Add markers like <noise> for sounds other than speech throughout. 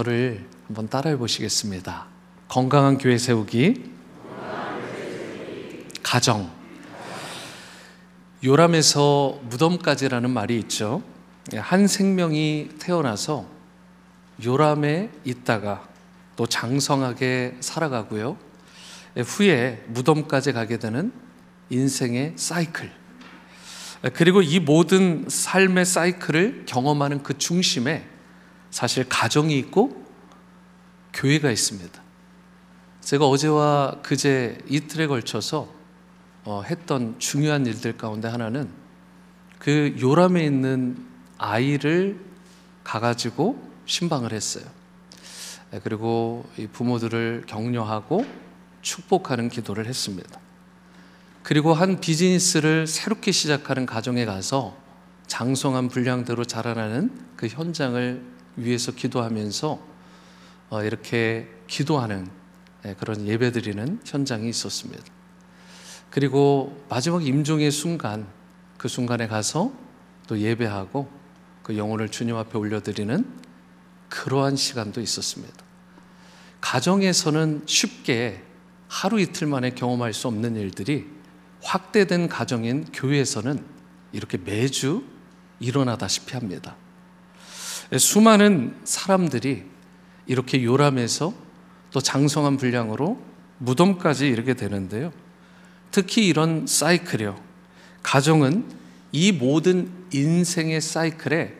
저를 한번 따라해 보시겠습니다. 건강한 교회 세우기, 가정. 요람에서 무덤까지라는 말이 있죠. 한 생명이 태어나서 요람에 있다가 또 장성하게 살아가고요. 후에 무덤까지 가게 되는 인생의 사이클. 그리고 이 모든 삶의 사이클을 경험하는 그 중심에 사실 가정이 있고 교회가 있습니다. 제가 어제와 그제 이틀에 걸쳐서 어, 했던 중요한 일들 가운데 하나는 그 요람에 있는 아이를 가가지고 신방을 했어요. 그리고 부모들을 격려하고 축복하는 기도를 했습니다. 그리고 한 비즈니스를 새롭게 시작하는 가정에 가서 장성한 분량대로 자라나는 그 현장을 위해서 기도하면서 어, 이렇게 기도하는 예, 그런 예배드리는 현장이 있었습니다. 그리고 마지막 임종의 순간, 그 순간에 가서 또 예배하고 그 영혼을 주님 앞에 올려드리는 그러한 시간도 있었습니다. 가정에서는 쉽게 하루 이틀 만에 경험할 수 없는 일들이 확대된 가정인 교회에서는 이렇게 매주 일어나다시피 합니다. 수많은 사람들이 이렇게 요람해서 또 장성한 분량으로 무덤까지 이르게 되는데요. 특히 이런 사이클이요. 가정은 이 모든 인생의 사이클의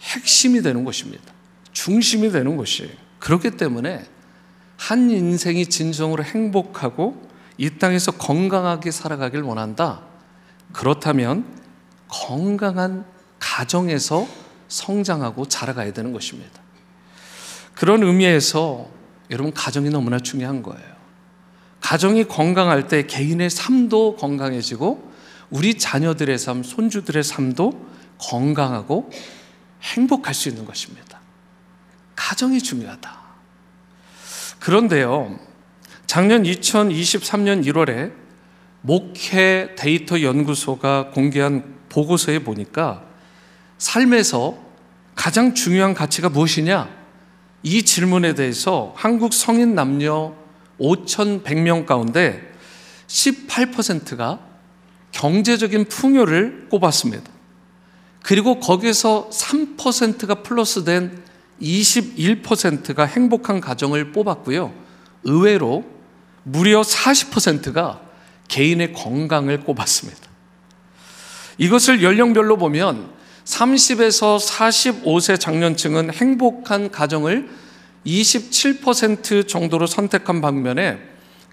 핵심이 되는 것입니다. 중심이 되는 것이에요. 그렇기 때문에 한 인생이 진정으로 행복하고 이 땅에서 건강하게 살아가길 원한다. 그렇다면 건강한 가정에서 성장하고 자라가야 되는 것입니다. 그런 의미에서 여러분 가정이 너무나 중요한 거예요. 가정이 건강할 때 개인의 삶도 건강해지고 우리 자녀들의 삶, 손주들의 삶도 건강하고 행복할 수 있는 것입니다. 가정이 중요하다. 그런데요, 작년 2023년 1월에 목회 데이터 연구소가 공개한 보고서에 보니까 삶에서 가장 중요한 가치가 무엇이냐? 이 질문에 대해서 한국 성인 남녀 5,100명 가운데 18%가 경제적인 풍요를 꼽았습니다. 그리고 거기서 3%가 플러스된 21%가 행복한 가정을 뽑았고요. 의외로 무려 40%가 개인의 건강을 꼽았습니다. 이것을 연령별로 보면 30에서 45세 장년층은 행복한 가정을 27% 정도로 선택한 반면에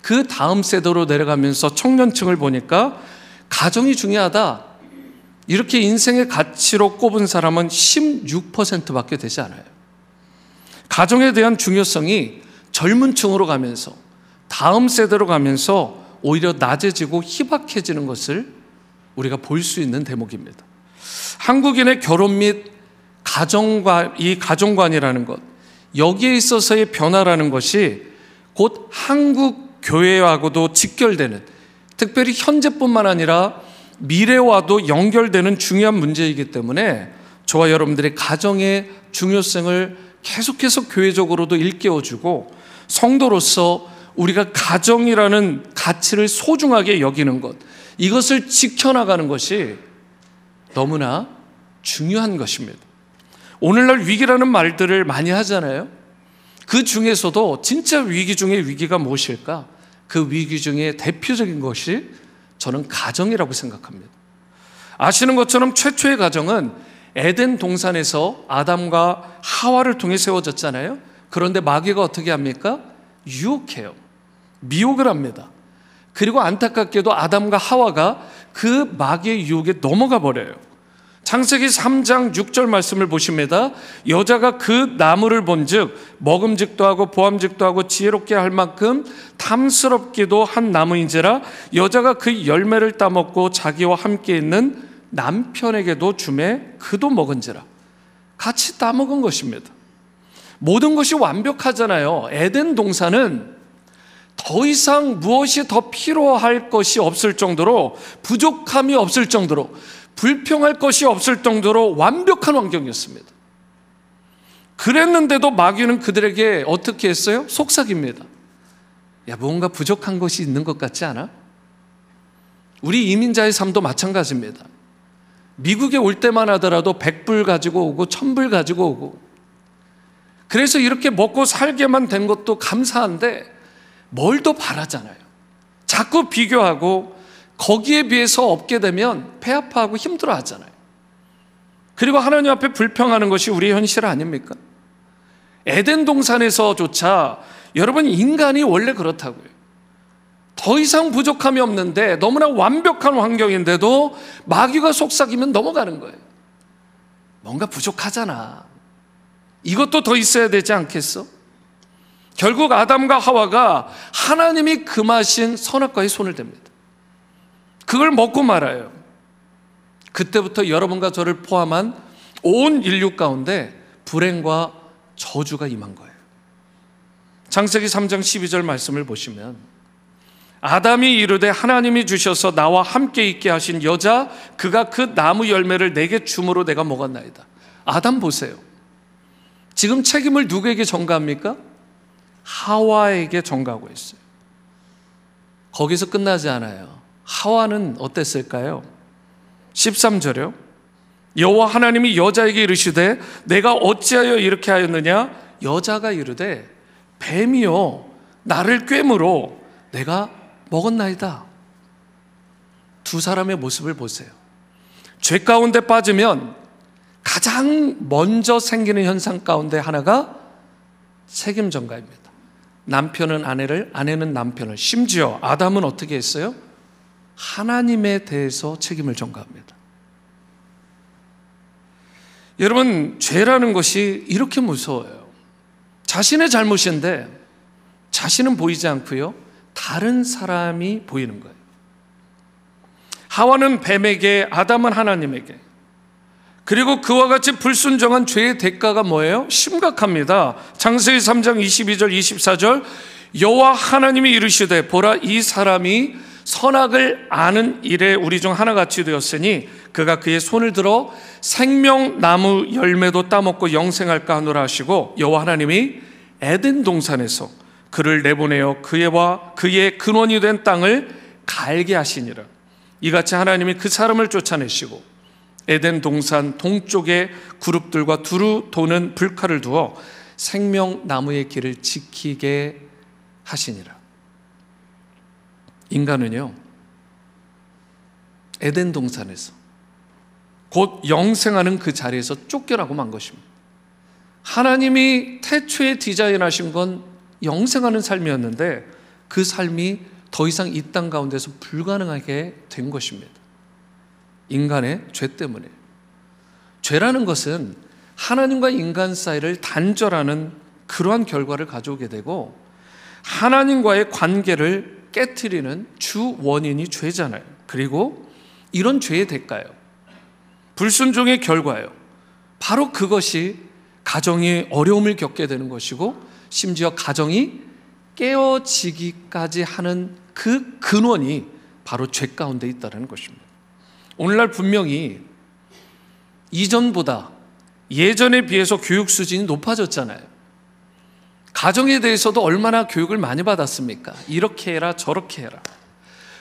그 다음 세대로 내려가면서 청년층을 보니까 가정이 중요하다. 이렇게 인생의 가치로 꼽은 사람은 16%밖에 되지 않아요. 가정에 대한 중요성이 젊은 층으로 가면서 다음 세대로 가면서 오히려 낮아지고 희박해지는 것을 우리가 볼 수 있는 대목입니다. 한국인의 결혼 및 가정관, 이 가정관이라는 것, 여기에 있어서의 변화라는 것이 곧 한국 교회하고도 직결되는, 특별히 현재뿐만 아니라 미래와도 연결되는 중요한 문제이기 때문에 저와 여러분들의 가정의 중요성을 계속해서 교회적으로도 일깨워주고 성도로서 우리가 가정이라는 가치를 소중하게 여기는 것, 이것을 지켜나가는 것이 너무나 중요한 것입니다. 오늘날 위기라는 말들을 많이 하잖아요. 그 중에서도 진짜 위기 중에 위기가 무엇일까? 그 위기 중에 대표적인 것이 저는 가정이라고 생각합니다. 아시는 것처럼 최초의 가정은 에덴 동산에서 아담과 하와를 통해 세워졌잖아요. 그런데 마귀가 어떻게 합니까? 유혹해요. 미혹을 합니다. 그리고 안타깝게도 아담과 하와가 그 마귀의 유혹에 넘어가 버려요. 창세기 3장 6절 말씀을 보십니다. 여자가 그 나무를 본즉 먹음직도 하고 보암직도 하고 지혜롭게 할 만큼 탐스럽기도 한 나무인지라 여자가 그 열매를 따먹고 자기와 함께 있는 남편에게도 주매 그도 먹은지라 같이 따먹은 것입니다. 모든 것이 완벽하잖아요. 에덴 동산은 더 이상 무엇이 더 필요할 것이 없을 정도로 부족함이 없을 정도로 불평할 것이 없을 정도로 완벽한 환경이었습니다. 그랬는데도 마귀는 그들에게 어떻게 했어요? 속삭입니다. 야, 뭔가 부족한 것이 있는 것 같지 않아? 우리 이민자의 삶도 마찬가지입니다. 미국에 올 때만 하더라도 100불 가지고 오고 1000불 가지고 오고 그래서 이렇게 먹고 살게만 된 것도 감사한데 뭘 더 바라잖아요. 자꾸 비교하고 거기에 비해서 없게 되면 배 아파하고 힘들어 하잖아요. 그리고 하나님 앞에 불평하는 것이 우리의 현실 아닙니까? 에덴 동산에서조차 여러분 인간이 원래 그렇다고요. 더 이상 부족함이 없는데 너무나 완벽한 환경인데도 마귀가 속삭이면 넘어가는 거예요. 뭔가 부족하잖아. 이것도 더 있어야 되지 않겠어? 결국 아담과 하와가 하나님이 금하신 선악과에 손을 댑니다. 그걸 먹고 말아요. 그때부터 여러분과 저를 포함한 온 인류 가운데 불행과 저주가 임한 거예요. 창세기 3장 12절 말씀을 보시면 아담이 이르되 하나님이 주셔서 나와 함께 있게 하신 여자 그가 그 나무 열매를 내게 주므로 내가 먹었나이다. 아담 보세요. 지금 책임을 누구에게 전가합니까? 하와에게 전가하고 있어요. 거기서 끝나지 않아요. 하와는 어땠을까요? 13절요. 여호와 하나님이 여자에게 이르시되 내가 어찌하여 이렇게 하였느냐? 여자가 이르되 뱀이요 나를 꿰므로 내가 먹었나이다. 두 사람의 모습을 보세요. 죄 가운데 빠지면 가장 먼저 생기는 현상 가운데 하나가 책임 전가입니다. 남편은 아내를, 아내는 남편을, 심지어 아담은 어떻게 했어요? 하나님에 대해서 책임을 전가합니다. 여러분, 죄라는 것이 이렇게 무서워요. 자신의 잘못인데 자신은 보이지 않고요. 다른 사람이 보이는 거예요. 하와는 뱀에게, 아담은 하나님에게. 그리고 그와 같이 불순정한 죄의 대가가 뭐예요? 심각합니다. 창세기 3장 22절 24절 여호와 하나님이 이르시되 보라 이 사람이 선악을 아는 일에 우리 중 하나같이 되었으니 그가 그의 손을 들어 생명나무 열매도 따먹고 영생할까 하노라 하시고 여호와 하나님이 에덴 동산에서 그를 내보내어 그의와 그의 근원이 된 땅을 갈게 하시니라 이같이 하나님이 그 사람을 쫓아내시고 에덴 동산 동쪽에 그룹들과 두루 도는 불칼을 두어 생명나무의 길을 지키게 하시니라 인간은요, 에덴 동산에서 곧 영생하는 그 자리에서 쫓겨나고 만 것입니다. 하나님이 태초에 디자인하신 건 영생하는 삶이었는데 그 삶이 더 이상 이 땅 가운데서 불가능하게 된 것입니다. 인간의 죄 때문에. 죄라는 것은 하나님과 인간 사이를 단절하는 그러한 결과를 가져오게 되고 하나님과의 관계를 깨뜨리는 주 원인이 죄잖아요. 그리고 이런 죄의 대가요. 불순종의 결과요. 바로 그것이 가정이 어려움을 겪게 되는 것이고 심지어 가정이 깨어지기까지 하는 그 근원이 바로 죄 가운데 있다는 것입니다. 오늘날 분명히 이전보다 예전에 비해서 교육 수준이 높아졌잖아요. 가정에 대해서도 얼마나 교육을 많이 받았습니까? 이렇게 해라, 저렇게 해라.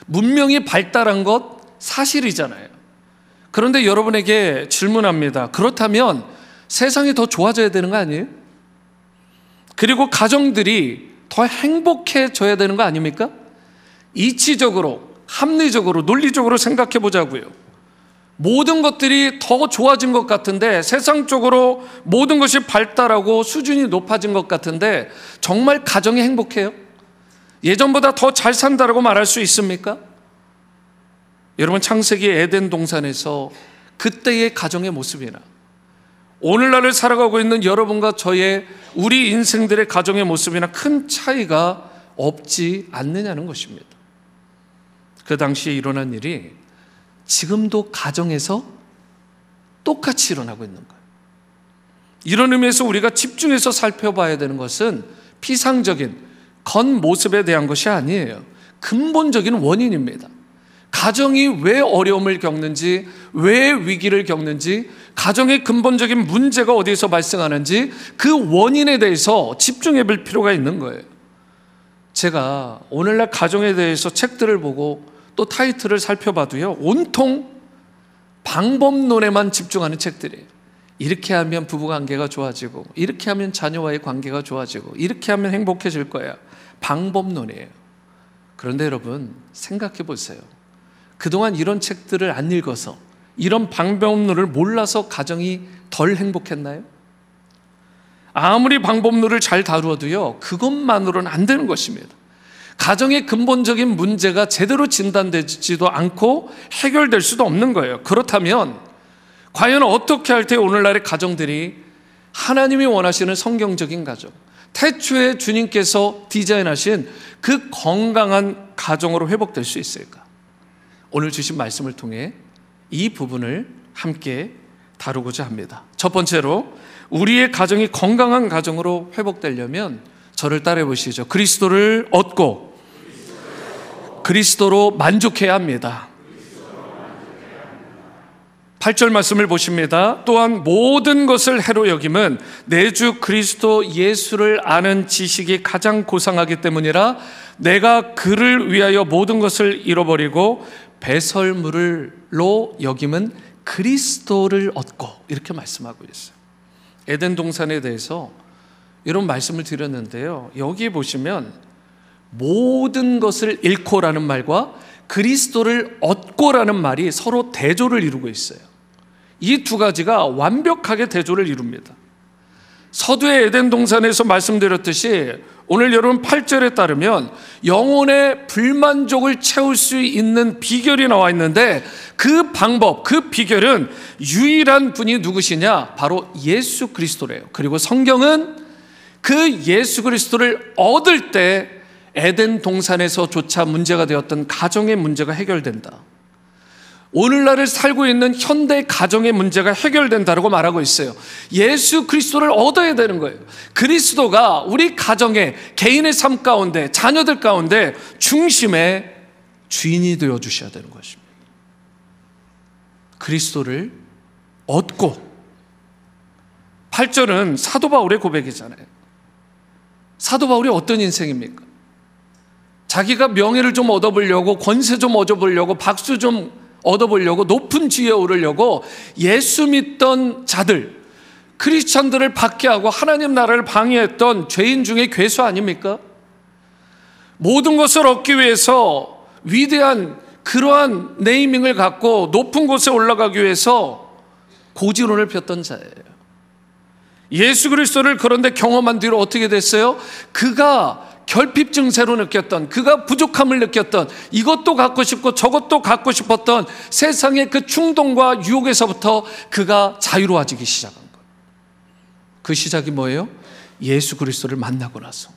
문명이 발달한 것 사실이잖아요. 그런데 여러분에게 질문합니다. 그렇다면 세상이 더 좋아져야 되는 거 아니에요? 그리고 가정들이 더 행복해져야 되는 거 아닙니까? 이치적으로, 합리적으로, 논리적으로 생각해 보자고요. 모든 것들이 더 좋아진 것 같은데 세상적으로 모든 것이 발달하고 수준이 높아진 것 같은데 정말 가정이 행복해요? 예전보다 더 잘 산다라고 말할 수 있습니까? 여러분 창세기 에덴 동산에서 그때의 가정의 모습이나 오늘날을 살아가고 있는 여러분과 저의 우리 인생들의 가정의 모습이나 큰 차이가 없지 않느냐는 것입니다. 그 당시에 일어난 일이 지금도 가정에서 똑같이 일어나고 있는 거예요. 이런 의미에서 우리가 집중해서 살펴봐야 되는 것은 피상적인 겉모습에 대한 것이 아니에요. 근본적인 원인입니다. 가정이 왜 어려움을 겪는지, 왜 위기를 겪는지, 가정의 근본적인 문제가 어디에서 발생하는지 그 원인에 대해서 집중해 볼 필요가 있는 거예요. 제가 오늘날 가정에 대해서 책들을 보고 또 타이틀을 살펴봐도요, 온통 방법론에만 집중하는 책들이에요. 이렇게 하면 부부 관계가 좋아지고, 이렇게 하면 자녀와의 관계가 좋아지고, 이렇게 하면 행복해질 거야. 방법론이에요. 그런데 여러분, 생각해 보세요. 그동안 이런 책들을 안 읽어서, 이런 방법론을 몰라서 가정이 덜 행복했나요? 아무리 방법론을 잘 다루어도요, 그것만으로는 안 되는 것입니다. 가정의 근본적인 문제가 제대로 진단되지도 않고 해결될 수도 없는 거예요. 그렇다면, 과연 어떻게 할 때 오늘날의 가정들이 하나님이 원하시는 성경적인 가정, 태초에 주님께서 디자인하신 그 건강한 가정으로 회복될 수 있을까? 오늘 주신 말씀을 통해 이 부분을 함께 다루고자 합니다. 첫 번째로 우리의 가정이 건강한 가정으로 회복되려면 저를 따라해 보시죠. 그리스도를 얻고 그리스도로 만족해야 합니다. 8절 말씀을 보십니다. 또한 모든 것을 해로 여김은 내주 그리스도 예수를 아는 지식이 가장 고상하기 때문이라 내가 그를 위하여 모든 것을 잃어버리고 배설물로 여김은 그리스도를 얻고 이렇게 말씀하고 있어요. 에덴 동산에 대해서 이런 말씀을 드렸는데요. 여기 보시면 모든 것을 잃고라는 말과 그리스도를 얻고라는 말이 서로 대조를 이루고 있어요. 이 두 가지가 완벽하게 대조를 이룹니다. 서두에 에덴 동산에서 말씀드렸듯이 오늘 여러분 8절에 따르면 영혼의 불만족을 채울 수 있는 비결이 나와 있는데 그 방법, 그 비결은 유일한 분이 누구시냐? 바로 예수 그리스도래요. 그리고 성경은 그 예수 그리스도를 얻을 때 에덴 동산에서조차 문제가 되었던 가정의 문제가 해결된다. 오늘날을 살고 있는 현대 가정의 문제가 해결된다고 말하고 있어요. 예수 그리스도를 얻어야 되는 거예요. 그리스도가 우리 가정의 개인의 삶 가운데 자녀들 가운데 중심의 주인이 되어 주셔야 되는 것입니다. 그리스도를 얻고 8절은 사도 바울의 고백이잖아요. 사도 바울이 어떤 인생입니까? 자기가 명예를 좀 얻어보려고 권세 좀 얻어보려고 박수 좀 얻어보려고 높은 지위에 오르려고 예수 믿던 자들, 크리스천들을 박해하고 하나님 나라를 방해했던 죄인 중에 괴수 아닙니까? 모든 것을 얻기 위해서 위대한 그러한 네이밍을 갖고 높은 곳에 올라가기 위해서 고지론을 폈던 자예요. 예수 그리스도를 그런데 경험한 뒤로 어떻게 됐어요? 그가 결핍 증세로 느꼈던 그가 부족함을 느꼈던 이것도 갖고 싶고 저것도 갖고 싶었던 세상의 그 충동과 유혹에서부터 그가 자유로워지기 시작한 거예요. 그 시작이 뭐예요? 예수 그리스도를 만나고 나서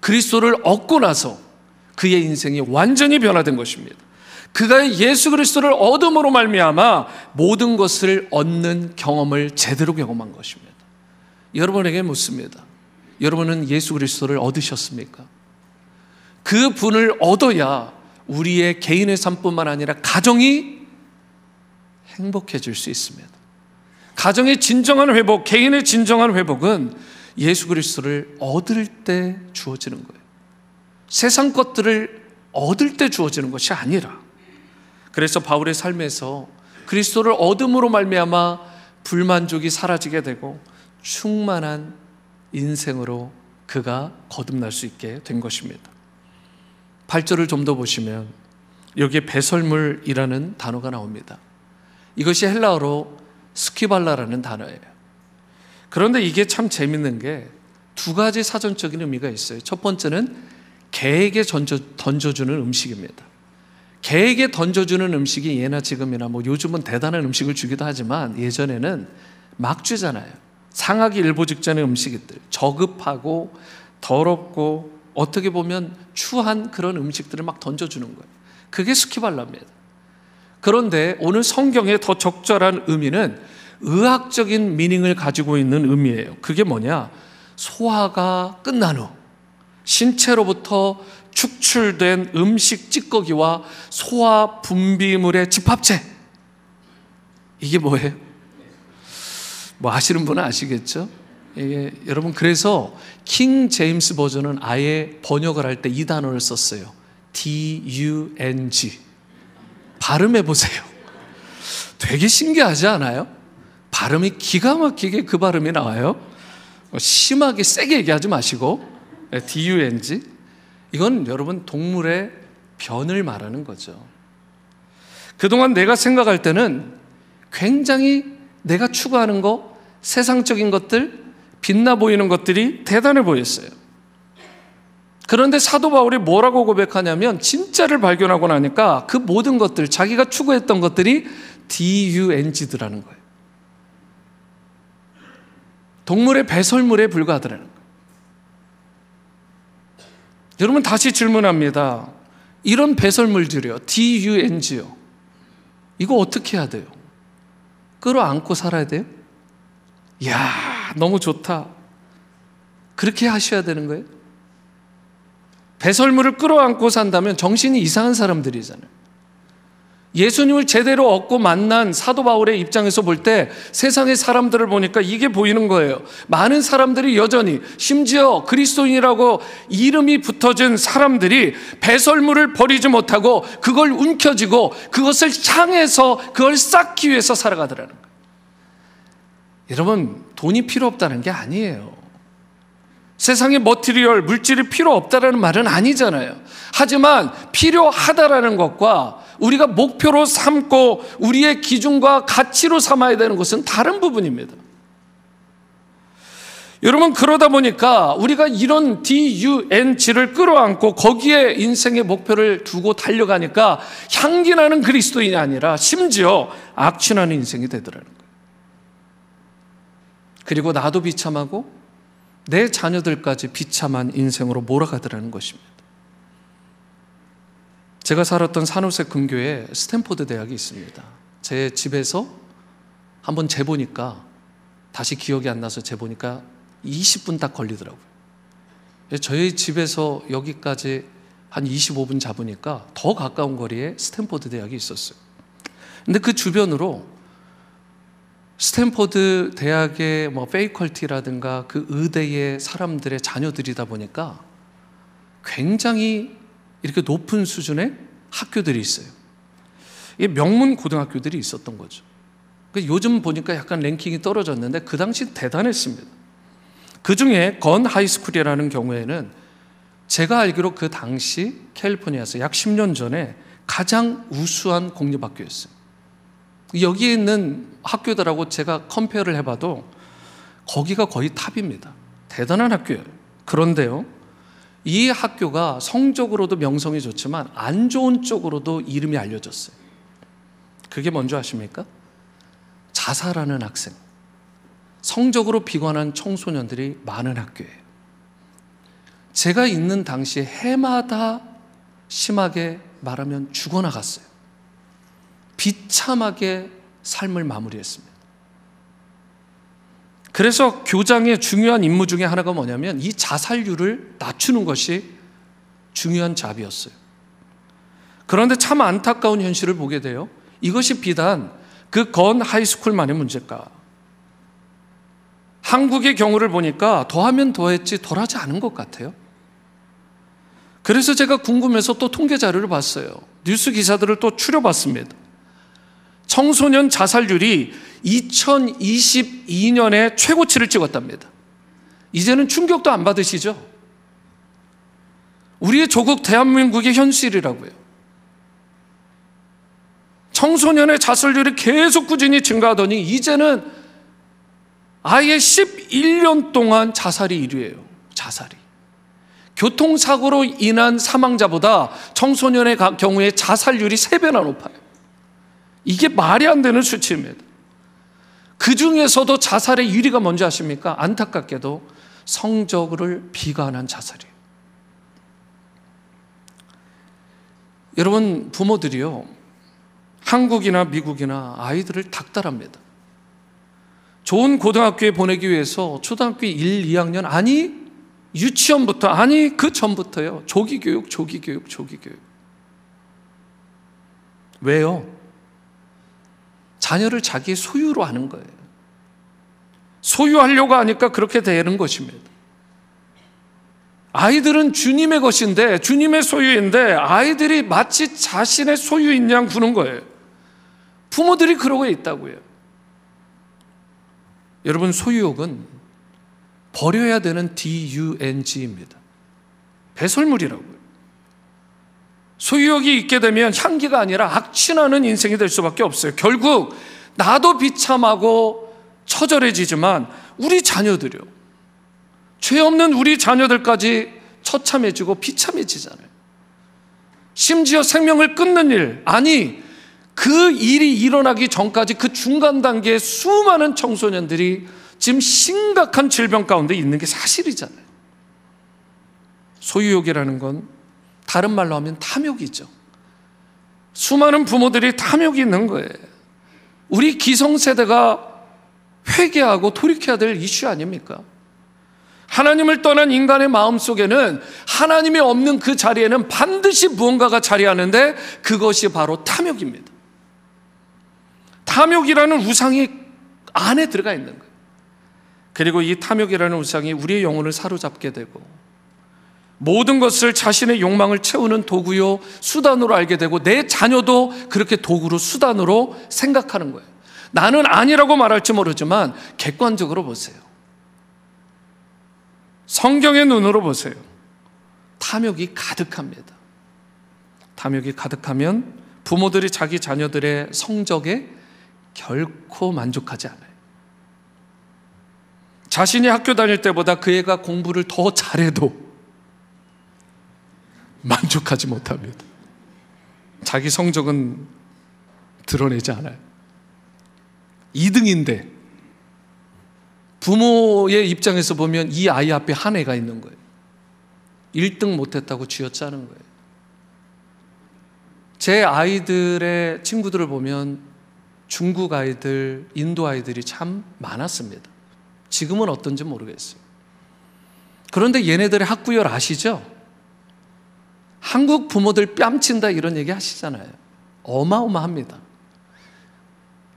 그리스도를 얻고 나서 그의 인생이 완전히 변화된 것입니다. 그가 예수 그리스도를 얻음으로 말미암아 모든 것을 얻는 경험을 제대로 경험한 것입니다. 여러분에게 묻습니다. 여러분은 예수 그리스도를 얻으셨습니까? 그 분을 얻어야 우리의 개인의 삶뿐만 아니라 가정이 행복해질 수 있습니다. 가정의 진정한 회복, 개인의 진정한 회복은 예수 그리스도를 얻을 때 주어지는 거예요. 세상 것들을 얻을 때 주어지는 것이 아니라 그래서 바울의 삶에서 그리스도를 얻음으로 말미암아 불만족이 사라지게 되고 충만한 인생으로 그가 거듭날 수 있게 된 것입니다. 8절을 좀 더 보시면 여기에 배설물이라는 단어가 나옵니다. 이것이 헬라어로 스키발라라는 단어예요. 그런데 이게 참 재밌는 게 두 가지 사전적인 의미가 있어요. 첫 번째는 개에게 던져, 던져주는 음식입니다. 개에게 던져주는 음식이 예나 지금이나 뭐 요즘은 대단한 음식을 주기도 하지만 예전에는 막 주잖아요. 상하기 일보 직전의 음식들, 저급하고 더럽고 어떻게 보면 추한 그런 음식들을 막 던져주는 거예요. 그게 스키발라입니다. 그런데 오늘 성경의 더 적절한 의미는 의학적인 미닝을 가지고 있는 의미예요. 그게 뭐냐? 소화가 끝난 후 신체로부터 축출된 음식 찌꺼기와 소화 분비물의 집합체. 이게 뭐예요? 뭐 아시는 분은 아시겠죠? 이게 여러분 그래서 킹 제임스 버전은 아예 번역을 할 때 이 단어를 썼어요. D U N G. 발음해 보세요. 되게 신기하지 않아요? 발음이 기가 막히게 그 발음이 나와요. 심하게 세게 얘기하지 마시고 D U N G. 이건 여러분 동물의 변을 말하는 거죠. 그동안 내가 생각할 때는 굉장히 내가 추구하는 거, 세상적인 것들, 빛나 보이는 것들이 대단해 보였어요. 그런데 사도 바울이 뭐라고 고백하냐면 진짜를 발견하고 나니까 그 모든 것들, 자기가 추구했던 것들이 DUNG더라는 거예요. 동물의 배설물에 불과하더라는 거예요. 여러분 다시 질문합니다. 이런 배설물들이요. DUNG요. 이거 어떻게 해야 돼요? 끌어안고 살아야 돼요? 이야, 너무 좋다. 그렇게 하셔야 되는 거예요? 배설물을 끌어안고 산다면 정신이 이상한 사람들이잖아요. 예수님을 제대로 얻고 만난 사도 바울의 입장에서 볼 때 세상의 사람들을 보니까 이게 보이는 거예요. 많은 사람들이 여전히 심지어 그리스도인이라고 이름이 붙어진 사람들이 배설물을 버리지 못하고 그걸 움켜쥐고 그것을 향해서 그걸 쌓기 위해서 살아가더라는 거예요. 여러분, 돈이 필요 없다는 게 아니에요. 세상에 머티리얼, 물질이 필요 없다라는 말은 아니잖아요. 하지만 필요하다라는 것과 우리가 목표로 삼고 우리의 기준과 가치로 삼아야 되는 것은 다른 부분입니다. 여러분 그러다 보니까 우리가 이런 DUNG를 끌어안고 거기에 인생의 목표를 두고 달려가니까 향기 나는 그리스도인이 아니라 심지어 악취나는 인생이 되더라는 거예요. 그리고 나도 비참하고 내 자녀들까지 비참한 인생으로 몰아가더라는 것입니다. 제가 살았던 산호세 근교에 스탠포드 대학이 있습니다. 제 집에서 한번 재보니까 다시 기억이 안 나서 재보니까 20분 딱 걸리더라고요. 저희 집에서 여기까지 한 25분 잡으니까 더 가까운 거리에 스탠포드 대학이 있었어요. 근데 그 주변으로 스탠포드 대학의 뭐 faculty라든가 그 의대의 사람들의 자녀들이다 보니까 굉장히 이렇게 높은 수준의 학교들이 있어요. 이 명문 고등학교들이 있었던 거죠. 그 요즘 보니까 약간 랭킹이 떨어졌는데 그 당시 대단했습니다. 그 중에 Gunn High School이라는 경우에는 제가 알기로 그 당시 캘리포니아에서 약 10년 전에 가장 우수한 공립학교였어요. 여기에 있는 학교들하고 제가 컴페어를 해봐도 거기가 거의 탑입니다. 대단한 학교예요. 그런데요, 이 학교가 성적으로도 명성이 좋지만 안 좋은 쪽으로도 이름이 알려졌어요. 그게 뭔지 아십니까? 자살하는 학생, 성적으로 비관한 청소년들이 많은 학교예요. 제가 있는 당시에 해마다 심하게 말하면 죽어나갔어요. 비참하게 삶을 마무리했습니다. 그래서 교장의 중요한 임무 중에 하나가 뭐냐면 이 자살률을 낮추는 것이 중요한 잡이었어요. 그런데 참 안타까운 현실을 보게 돼요. 이것이 비단 그 건 하이스쿨만의 문제일까? 한국의 경우를 보니까 더하면 더했지 덜하지 않은 것 같아요. 그래서 제가 궁금해서 또 통계 자료를 봤어요. 뉴스 기사들을 또 추려봤습니다. 청소년 자살률이 2022년에 최고치를 찍었답니다. 이제는 충격도 안 받으시죠? 우리의 조국 대한민국의 현실이라고요. 청소년의 자살률이 계속 꾸준히 증가하더니 이제는 아예 11년 동안 자살이 1위예요. 자살이. 교통사고로 인한 사망자보다 청소년의 경우에 자살률이 3배나 높아요. 이게 말이 안 되는 수치입니다. 그 중에서도 자살의 1위가 뭔지 아십니까? 안타깝게도 성적을 비관한 자살이에요. 여러분, 부모들이요, 한국이나 미국이나 아이들을 닥달합니다. 좋은 고등학교에 보내기 위해서 초등학교 1, 2학년, 아니, 유치원부터 아니 그 전부터요. 조기 교육, 조기 교육, 조기 교육. 왜요? 자녀를 자기 소유로 하는 거예요. 소유하려고 하니까 그렇게 되는 것입니다. 아이들은 주님의 것인데, 주님의 소유인데, 아이들이 마치 자신의 소유인 양 구는 거예요. 부모들이 그러고 있다고요. 여러분, 소유욕은 버려야 되는 DUNG입니다. 배설물이라고요. 소유욕이 있게 되면 향기가 아니라 악취나는 인생이 될 수밖에 없어요. 결국 나도 비참하고 처절해지지만 우리 자녀들이요. 죄 없는 우리 자녀들까지 처참해지고 비참해지잖아요. 심지어 생명을 끊는 일, 아니, 그 일이 일어나기 전까지 그 중간 단계에 수많은 청소년들이 지금 심각한 질병 가운데 있는 게 사실이잖아요. 소유욕이라는 건 다른 말로 하면 탐욕이죠. 수많은 부모들이 탐욕이 있는 거예요. 우리 기성세대가 회개하고 돌이켜야 될 이슈 아닙니까? 하나님을 떠난 인간의 마음 속에는 하나님이 없는 그 자리에는 반드시 무언가가 자리하는데 그것이 바로 탐욕입니다. 탐욕이라는 우상이 안에 들어가 있는 거예요. 그리고 이 탐욕이라는 우상이 우리의 영혼을 사로잡게 되고 모든 것을 자신의 욕망을 채우는 도구요 수단으로 알게 되고 내 자녀도 그렇게 도구로 수단으로 생각하는 거예요. 나는 아니라고 말할지 모르지만 객관적으로 보세요. 성경의 눈으로 보세요. 탐욕이 가득합니다. 탐욕이 가득하면 부모들이 자기 자녀들의 성적에 결코 만족하지 않아요. 자신이 학교 다닐 때보다 그 애가 공부를 더 잘해도 만족하지 못합니다. 자기 성적은 드러내지 않아요. 2등인데 부모의 입장에서 보면 이 아이 앞에 한 애가 있는 거예요. 1등 못했다고 쥐어짜는 거예요. 제 아이들의 친구들을 보면 중국 아이들, 인도 아이들이 참 많았습니다. 지금은 어떤지 모르겠어요. 그런데 얘네들의 학구열 아시죠? 한국 부모들 뺨친다 이런 얘기 하시잖아요. 어마어마합니다.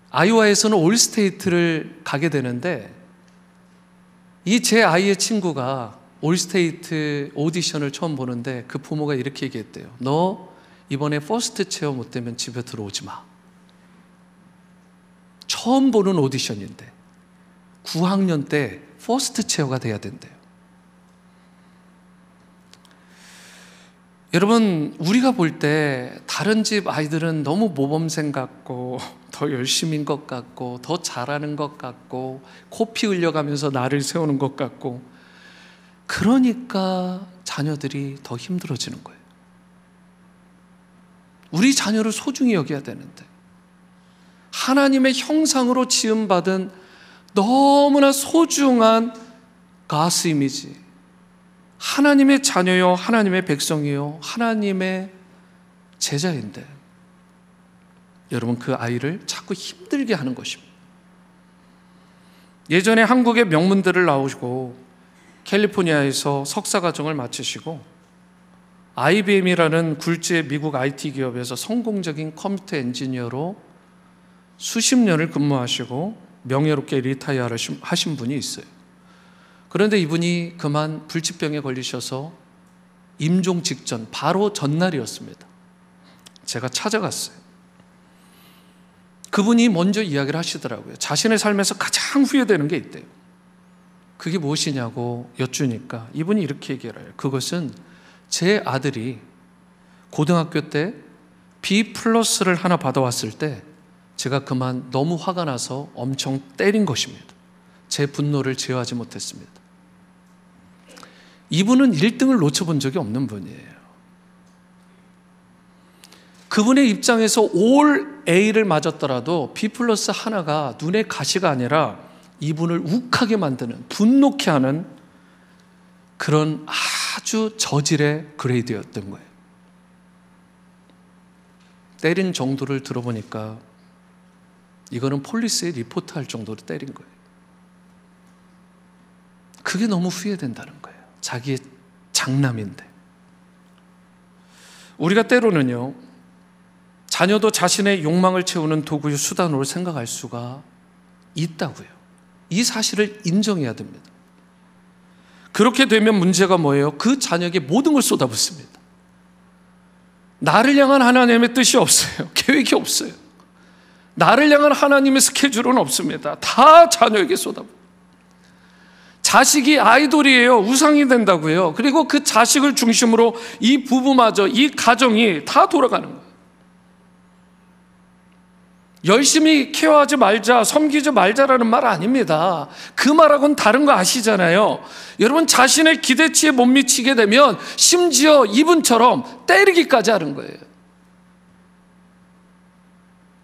아이오와에서는 All-State를 가게 되는데 이 제 아이의 친구가 All-State 오디션을 처음 보는데 그 부모가 이렇게 얘기했대요. 너 이번에 first chair 못 되면 집에 들어오지 마. 처음 보는 오디션인데 9학년 때 first chair가 돼야 된대요. 여러분, 우리가 볼 때 다른 집 아이들은 너무 모범생 같고, <laughs> 더 열심인 것 같고, 더 잘하는 것 같고, 코피 흘려가면서 나를 세우는 것 같고, 그러니까 자녀들이 더 힘들어지는 거예요. 우리 자녀를 소중히 여겨야 되는데, 하나님의 형상으로 지음받은 너무나 소중한 가스 이미지, 하나님의 자녀요, 하나님의 백성이요, 하나님의 제자인데, 여러분 그 아이를 자꾸 힘들게 하는 것입니다. 예전에 한국의 명문대를 나오시고 캘리포니아에서 석사 과정을 마치시고 IBM이라는 굴지의 미국 IT 기업에서 성공적인 컴퓨터 엔지니어로 수십 년을 근무하시고 명예롭게 리타이어 하신 분이 있어요. 그런데 이분이 그만 불치병에 걸리셔서 임종 직전, 바로 전날이었습니다. 제가 찾아갔어요. 그분이 먼저 이야기를 하시더라고요. 자신의 삶에서 가장 후회되는 게 있대요. 그게 무엇이냐고 여쭈니까 이분이 이렇게 얘기를 해요. 그것은 제 아들이 고등학교 때 B 플러스를 하나 받아왔을 때 제가 그만 너무 화가 나서 엄청 때린 것입니다. 제 분노를 제어하지 못했습니다. 이분은 1등을 놓쳐본 적이 없는 분이에요. 그분의 입장에서 올 A를 맞았더라도 B 플러스 하나가 눈의 가시가 아니라 이분을 욱하게 만드는, 분노케 하는 그런 아주 저질의 그레이드였던 거예요. 때린 정도를 들어보니까 이거는 폴리스에 리포트 할 정도로 때린 거예요. 그게 너무 후회된다는 거예요. 자기의 장남인데. 우리가 때로는요, 자녀도 자신의 욕망을 채우는 도구의 수단으로 생각할 수가 있다고요. 이 사실을 인정해야 됩니다. 그렇게 되면 문제가 뭐예요? 그 자녀에게 모든 걸 쏟아붓습니다. 나를 향한 하나님의 뜻이 없어요. <laughs> 계획이 없어요. 나를 향한 하나님의 스케줄은 없습니다. 다 자녀에게 쏟아붓. 자식이 아이돌이에요. 우상이 된다고요. 그리고 그 자식을 중심으로 이 부부마저, 이 가정이 다 돌아가는 거예요. 열심히 케어하지 말자, 섬기지 말자라는 말 아닙니다. 그 말하고는 다른 거 아시잖아요. 여러분 자신의 기대치에 못 미치게 되면 심지어 이분처럼 때리기까지 하는 거예요.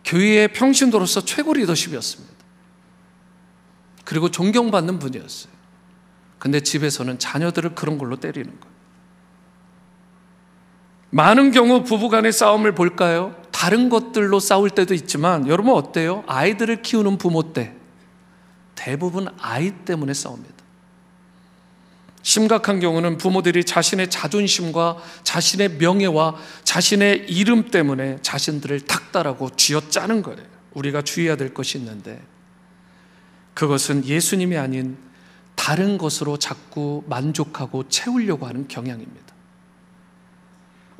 교회의 평신도로서 최고 리더십이었습니다. 그리고 존경받는 분이었어요. 근데 집에서는 자녀들을 그런 걸로 때리는 거예요. 많은 경우 부부 간의 싸움을 볼까요? 다른 것들로 싸울 때도 있지만 여러분 어때요? 아이들을 키우는 부모 때 대부분 아이 때문에 싸웁니다. 심각한 경우는 부모들이 자신의 자존심과 자신의 명예와 자신의 이름 때문에 자신들을 닥달하고 쥐어짜는 거예요. 우리가 주의해야 될 것이 있는데 그것은 예수님이 아닌 다른 것으로 자꾸 만족하고 채우려고 하는 경향입니다.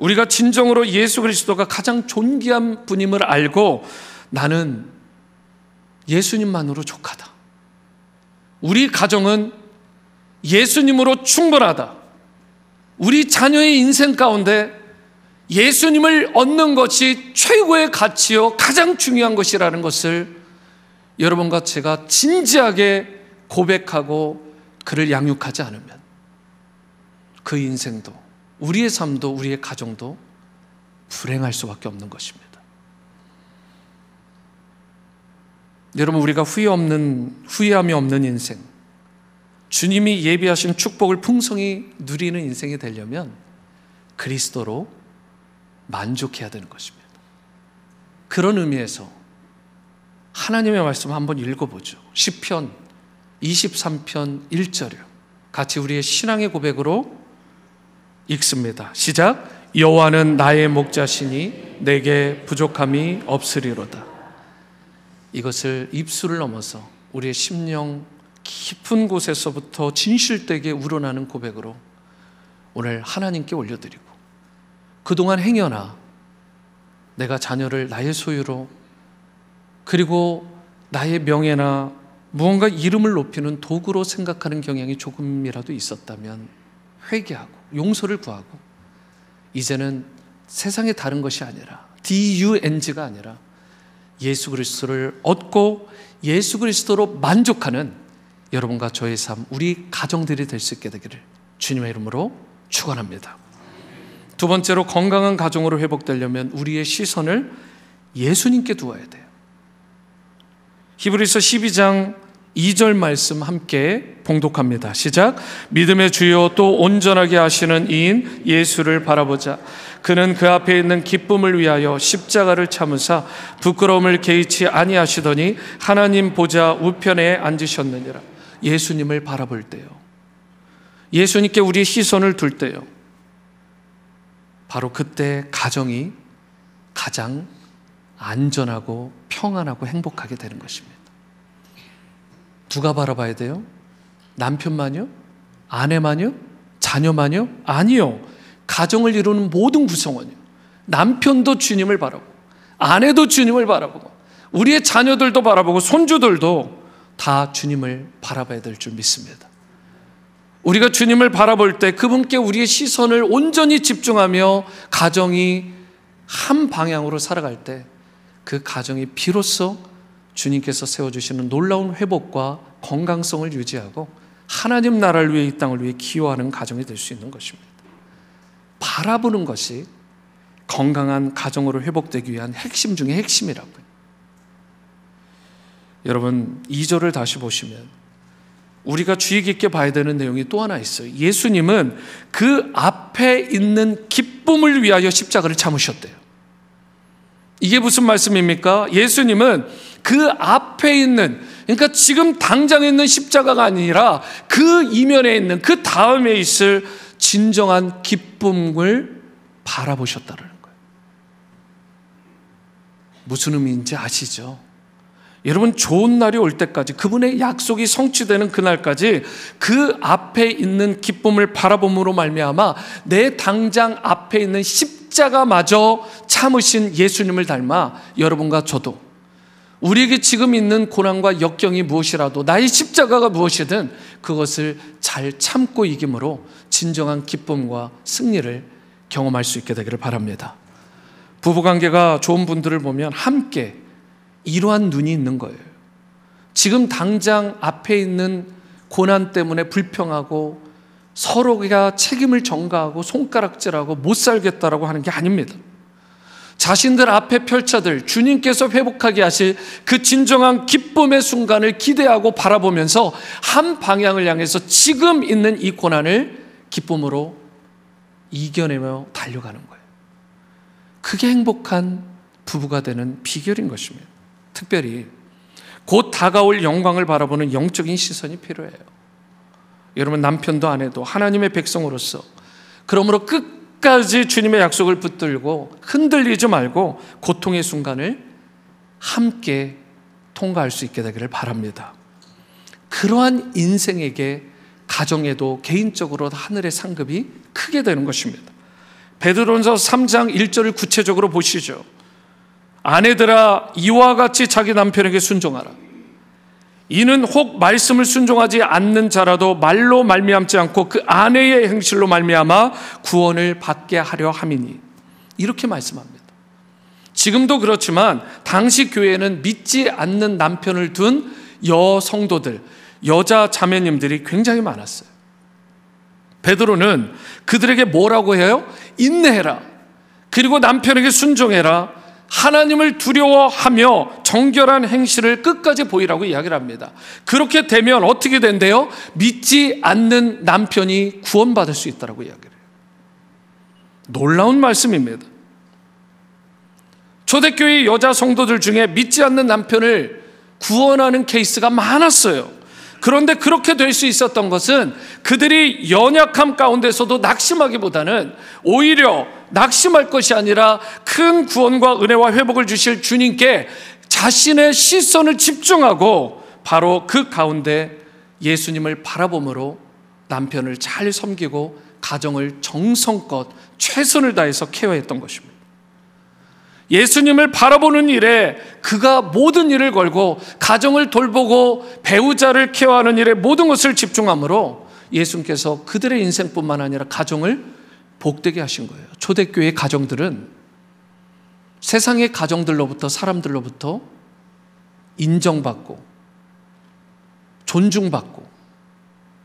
우리가 진정으로 예수 그리스도가 가장 존귀한 분임을 알고 나는 예수님만으로 족하다. 우리 가정은 예수님으로 충분하다. 우리 자녀의 인생 가운데 예수님을 얻는 것이 최고의 가치요, 가장 중요한 것이라는 것을 여러분과 제가 진지하게 고백하고 그를 양육하지 않으면 그 인생도 우리의 삶도 우리의 가정도 불행할 수밖에 없는 것입니다. 여러분 우리가 후회 없는 후회함이 없는 인생 주님이 예비하신 축복을 풍성히 누리는 인생이 되려면 그리스도로 만족해야 되는 것입니다. 그런 의미에서 하나님의 말씀 한번 읽어보죠. 10편 23편 1절이요. 같이 우리의 신앙의 고백으로 읽습니다. 시작. 여호와는 나의 목자시니 내게 부족함이 없으리로다. 이것을 입술을 넘어서 우리의 심령 깊은 곳에서부터 진실되게 우러나는 고백으로 오늘 하나님께 올려드리고 그동안 행여나 내가 자녀를 나의 소유로 그리고 나의 명예나 무언가 이름을 높이는 도구로 생각하는 경향이 조금이라도 있었다면 회개하고 용서를 구하고 이제는 세상에 다른 것이 아니라 DUNG가 아니라 예수 그리스도를 얻고 예수 그리스도로 만족하는 여러분과 저의 삶, 우리 가정들이 될 수 있게 되기를 주님의 이름으로 축원합니다. 두 번째로 건강한 가정으로 회복되려면 우리의 시선을 예수님께 두어야 돼요. 히브리서 12장 2절 말씀 함께 봉독합니다. 시작. 믿음의 주요 또 온전하게 하시는 이인 예수를 바라보자. 그는 그 앞에 있는 기쁨을 위하여 십자가를 참으사 부끄러움을 개의치 아니하시더니 하나님 보좌 우편에 앉으셨느니라. 예수님을 바라볼 때요. 예수님께 우리 시선을 둘 때요. 바로 그때 가정이 가장 안전하고 평안하고 행복하게 되는 것입니다. 누가 바라봐야 돼요? 남편만요? 아내만요? 자녀만요? 아니요. 가정을 이루는 모든 구성원이요. 남편도 주님을 바라보고, 아내도 주님을 바라보고, 우리의 자녀들도 바라보고, 손주들도 다 주님을 바라봐야 될 줄 믿습니다. 우리가 주님을 바라볼 때 그분께 우리의 시선을 온전히 집중하며 가정이 한 방향으로 살아갈 때 그 가정이 비로소 주님께서 세워주시는 놀라운 회복과 건강성을 유지하고 하나님 나라를 위해 이 땅을 위해 기여하는 가정이 될 수 있는 것입니다. 바라보는 것이 건강한 가정으로 회복되기 위한 핵심 중의 핵심이라고요. 여러분, 2절을 다시 보시면 우리가 주의 깊게 봐야 되는 내용이 또 하나 있어요. 예수님은 그 앞에 있는 기쁨을 위하여 십자가를 참으셨대요. 이게 무슨 말씀입니까? 예수님은 그 앞에 있는 그러니까 지금 당장 있는 십자가가 아니라 그 이면에 있는 그 다음에 있을 진정한 기쁨을 바라보셨다는 거예요. 무슨 의미인지 아시죠? 여러분 좋은 날이 올 때까지 그분의 약속이 성취되는 그날까지 그 앞에 있는 기쁨을 바라봄으로 말미암아 내 당장 앞에 있는 십자가마저 참으신 예수님을 닮아 여러분과 저도 우리에게 지금 있는 고난과 역경이 무엇이라도 나의 십자가가 무엇이든 그것을 잘 참고 이김으로 진정한 기쁨과 승리를 경험할 수 있게 되기를 바랍니다. 부부관계가 좋은 분들을 보면 함께 이러한 눈이 있는 거예요. 지금 당장 앞에 있는 고난 때문에 불평하고 서로가 책임을 전가하고 손가락질하고 못 살겠다라고 하는 게 아닙니다. 자신들 앞에 펼쳐들 주님께서 회복하게 하실 그 진정한 기쁨의 순간을 기대하고 바라보면서 한 방향을 향해서 지금 있는 이 고난을 기쁨으로 이겨내며 달려가는 거예요. 그게 행복한 부부가 되는 비결인 것입니다. 특별히 곧 다가올 영광을 바라보는 영적인 시선이 필요해요. 여러분 남편도 아내도 하나님의 백성으로서 그러므로 끝 까지 주님의 약속을 붙들고 흔들리지 말고 고통의 순간을 함께 통과할 수 있게 되기를 바랍니다. 그러한 인생에게 가정에도 개인적으로 하늘의 상급이 크게 되는 것입니다. 베드로전서 3장 1절을 구체적으로 보시죠. 아내들아 이와 같이 자기 남편에게 순종하라. 이는 혹 말씀을 순종하지 않는 자라도 말로 말미암지 않고 그 아내의 행실로 말미암아 구원을 받게 하려 함이니 이렇게 말씀합니다. 지금도 그렇지만 당시 교회는 믿지 않는 남편을 둔 여성도들, 여자 자매님들이 굉장히 많았어요. 베드로는 그들에게 뭐라고 해요? 인내해라. 그리고 남편에게 순종해라. 하나님을 두려워하며 정결한 행실을 끝까지 보이라고 이야기를 합니다. 그렇게 되면 어떻게 된대요? 믿지 않는 남편이 구원받을 수 있다고 이야기를 해요. 놀라운 말씀입니다. 초대교회 여자 성도들 중에 믿지 않는 남편을 구원하는 케이스가 많았어요. 그런데 그렇게 될 수 있었던 것은 그들이 연약함 가운데서도 낙심하기보다는 오히려 낙심할 것이 아니라 큰 구원과 은혜와 회복을 주실 주님께 자신의 시선을 집중하고 바로 그 가운데 예수님을 바라봄으로 남편을 잘 섬기고 가정을 정성껏 최선을 다해서 케어했던 것입니다. 예수님을 바라보는 일에 그가 모든 일을 걸고 가정을 돌보고 배우자를 케어하는 일에 모든 것을 집중함으로 예수님께서 그들의 인생뿐만 아니라 가정을 복되게 하신 거예요. 초대교회 가정들은 세상의 가정들로부터 사람들로부터 인정받고 존중받고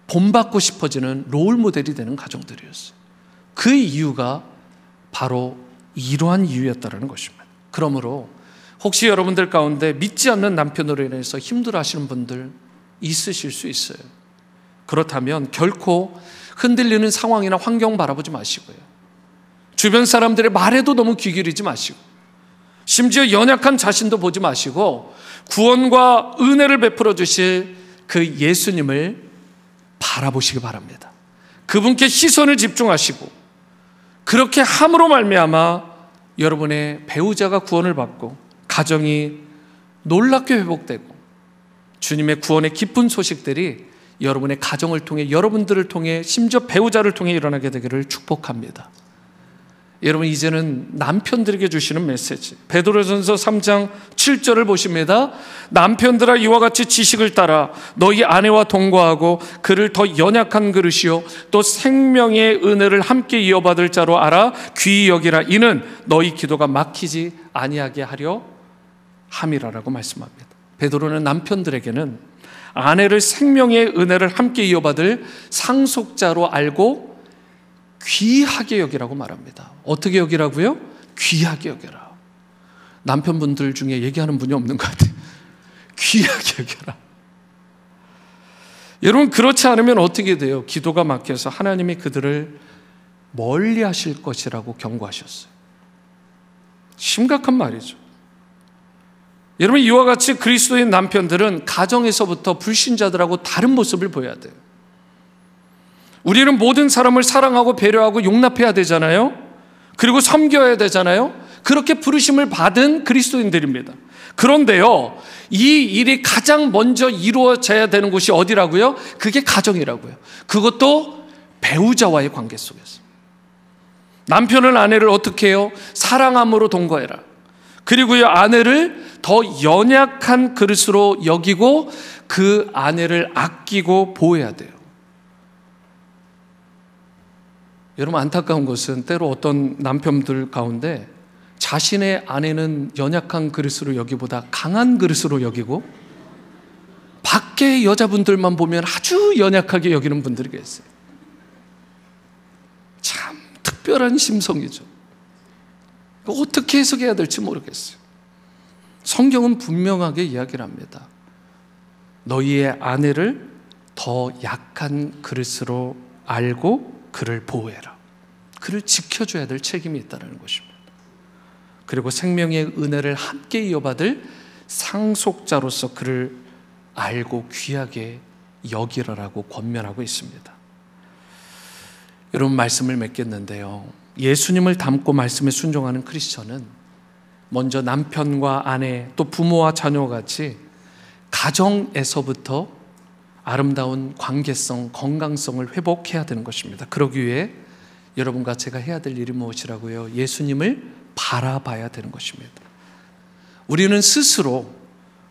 본받고 싶어지는 롤 모델이 되는 가정들이었어요. 그 이유가 바로 이러한 이유였다는 것입니다. 그러므로 혹시 여러분들 가운데 믿지 않는 남편으로 인해서 힘들어 하시는 분들 있으실 수 있어요. 그렇다면 결코 흔들리는 상황이나 환경 바라보지 마시고요. 주변 사람들의 말에도 너무 귀 기울이지 마시고 심지어 연약한 자신도 보지 마시고 구원과 은혜를 베풀어 주실 그 예수님을 바라보시기 바랍니다. 그분께 시선을 집중하시고 그렇게 함으로 말미암아 여러분의 배우자가 구원을 받고 가정이 놀랍게 회복되고 주님의 구원의 기쁜 소식들이 여러분의 가정을 통해 여러분들을 통해 심지어 배우자를 통해 일어나게 되기를 축복합니다. 여러분 이제는 남편들에게 주시는 메시지. 베드로전서 3장 7절을 보십니다. 남편들아 이와 같이 지식을 따라 너희 아내와 동거하고 그를 더 연약한 그릇이요 또 생명의 은혜를 함께 이어받을 자로 알아 귀히 여기라 이는 너희 기도가 막히지 아니하게 하려 함이라라고 말씀합니다. 베드로는 남편들에게는 아내를 생명의 은혜를 함께 이어받을 상속자로 알고 귀하게 여기라고 말합니다. 어떻게 여기라고요? 귀하게 여겨라. 남편분들 중에 얘기하는 분이 없는 것 같아요. <laughs> 귀하게 여겨라. 여러분, 그렇지 않으면 어떻게 돼요? 기도가 막혀서 하나님이 그들을 멀리 하실 것이라고 경고하셨어요. 심각한 말이죠. 여러분 이와 같이 그리스도인 남편들은 가정에서부터 불신자들하고 다른 모습을 보여야 돼요. 우리는 모든 사람을 사랑하고 배려하고 용납해야 되잖아요. 그리고 섬겨야 되잖아요. 그렇게 부르심을 받은 그리스도인들입니다. 그런데요, 이 일이 가장 먼저 이루어져야 되는 곳이 어디라고요? 그게 가정이라고요. 그것도 배우자와의 관계 속에서. 남편은 아내를 어떻게 해요? 사랑함으로 동거해라. 그리고요, 아내를 더 연약한 그릇으로 여기고 그 아내를 아끼고 보호해야 돼요. 여러분 안타까운 것은 때로 어떤 남편들 가운데 자신의 아내는 연약한 그릇으로 여기보다 강한 그릇으로 여기고 밖에 여자분들만 보면 아주 연약하게 여기는 분들이 계세요. 참 특별한 심성이죠. 어떻게 해석해야 될지 모르겠어요. 성경은 분명하게 이야기를 합니다. 너희의 아내를 더 약한 그릇으로 알고 그를 보호해라. 그를 지켜줘야 될 책임이 있다는 것입니다. 그리고 생명의 은혜를 함께 이어받을 상속자로서 그를 알고 귀하게 여기라라고 권면하고 있습니다. 여러분 말씀을 맺겠는데요. 예수님을 닮고 말씀에 순종하는 크리스천은 먼저 남편과 아내 또 부모와 자녀 같이 가정에서부터 아름다운 관계성, 건강성을 회복해야 되는 것입니다. 그러기 위해 여러분과 제가 해야 될 일이 무엇이라고요? 예수님을 바라봐야 되는 것입니다. 우리는 스스로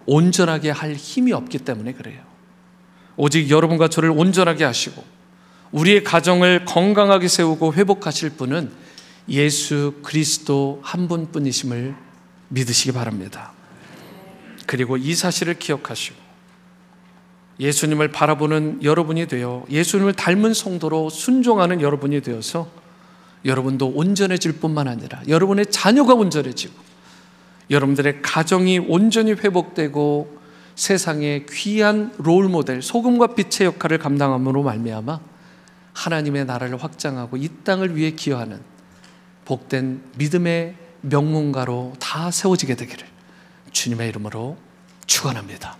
온전하게 할 힘이 없기 때문에 그래요. 오직 여러분과 저를 온전하게 하시고 우리의 가정을 건강하게 세우고 회복하실 분은 예수 그리스도 한 분뿐이심을 믿으시기 바랍니다. 그리고 이 사실을 기억하시고 예수님을 바라보는 여러분이 되어 예수님을 닮은 성도로 순종하는 여러분이 되어서 여러분도 온전해질 뿐만 아니라 여러분의 자녀가 온전해지고 여러분들의 가정이 온전히 회복되고 세상의 귀한 롤 모델 소금과 빛의 역할을 감당함으로 말미암아 하나님의 나라를 확장하고 이 땅을 위해 기여하는 복된 믿음의 명문가로 다 세워지게 되기를 주님의 이름으로 축원합니다.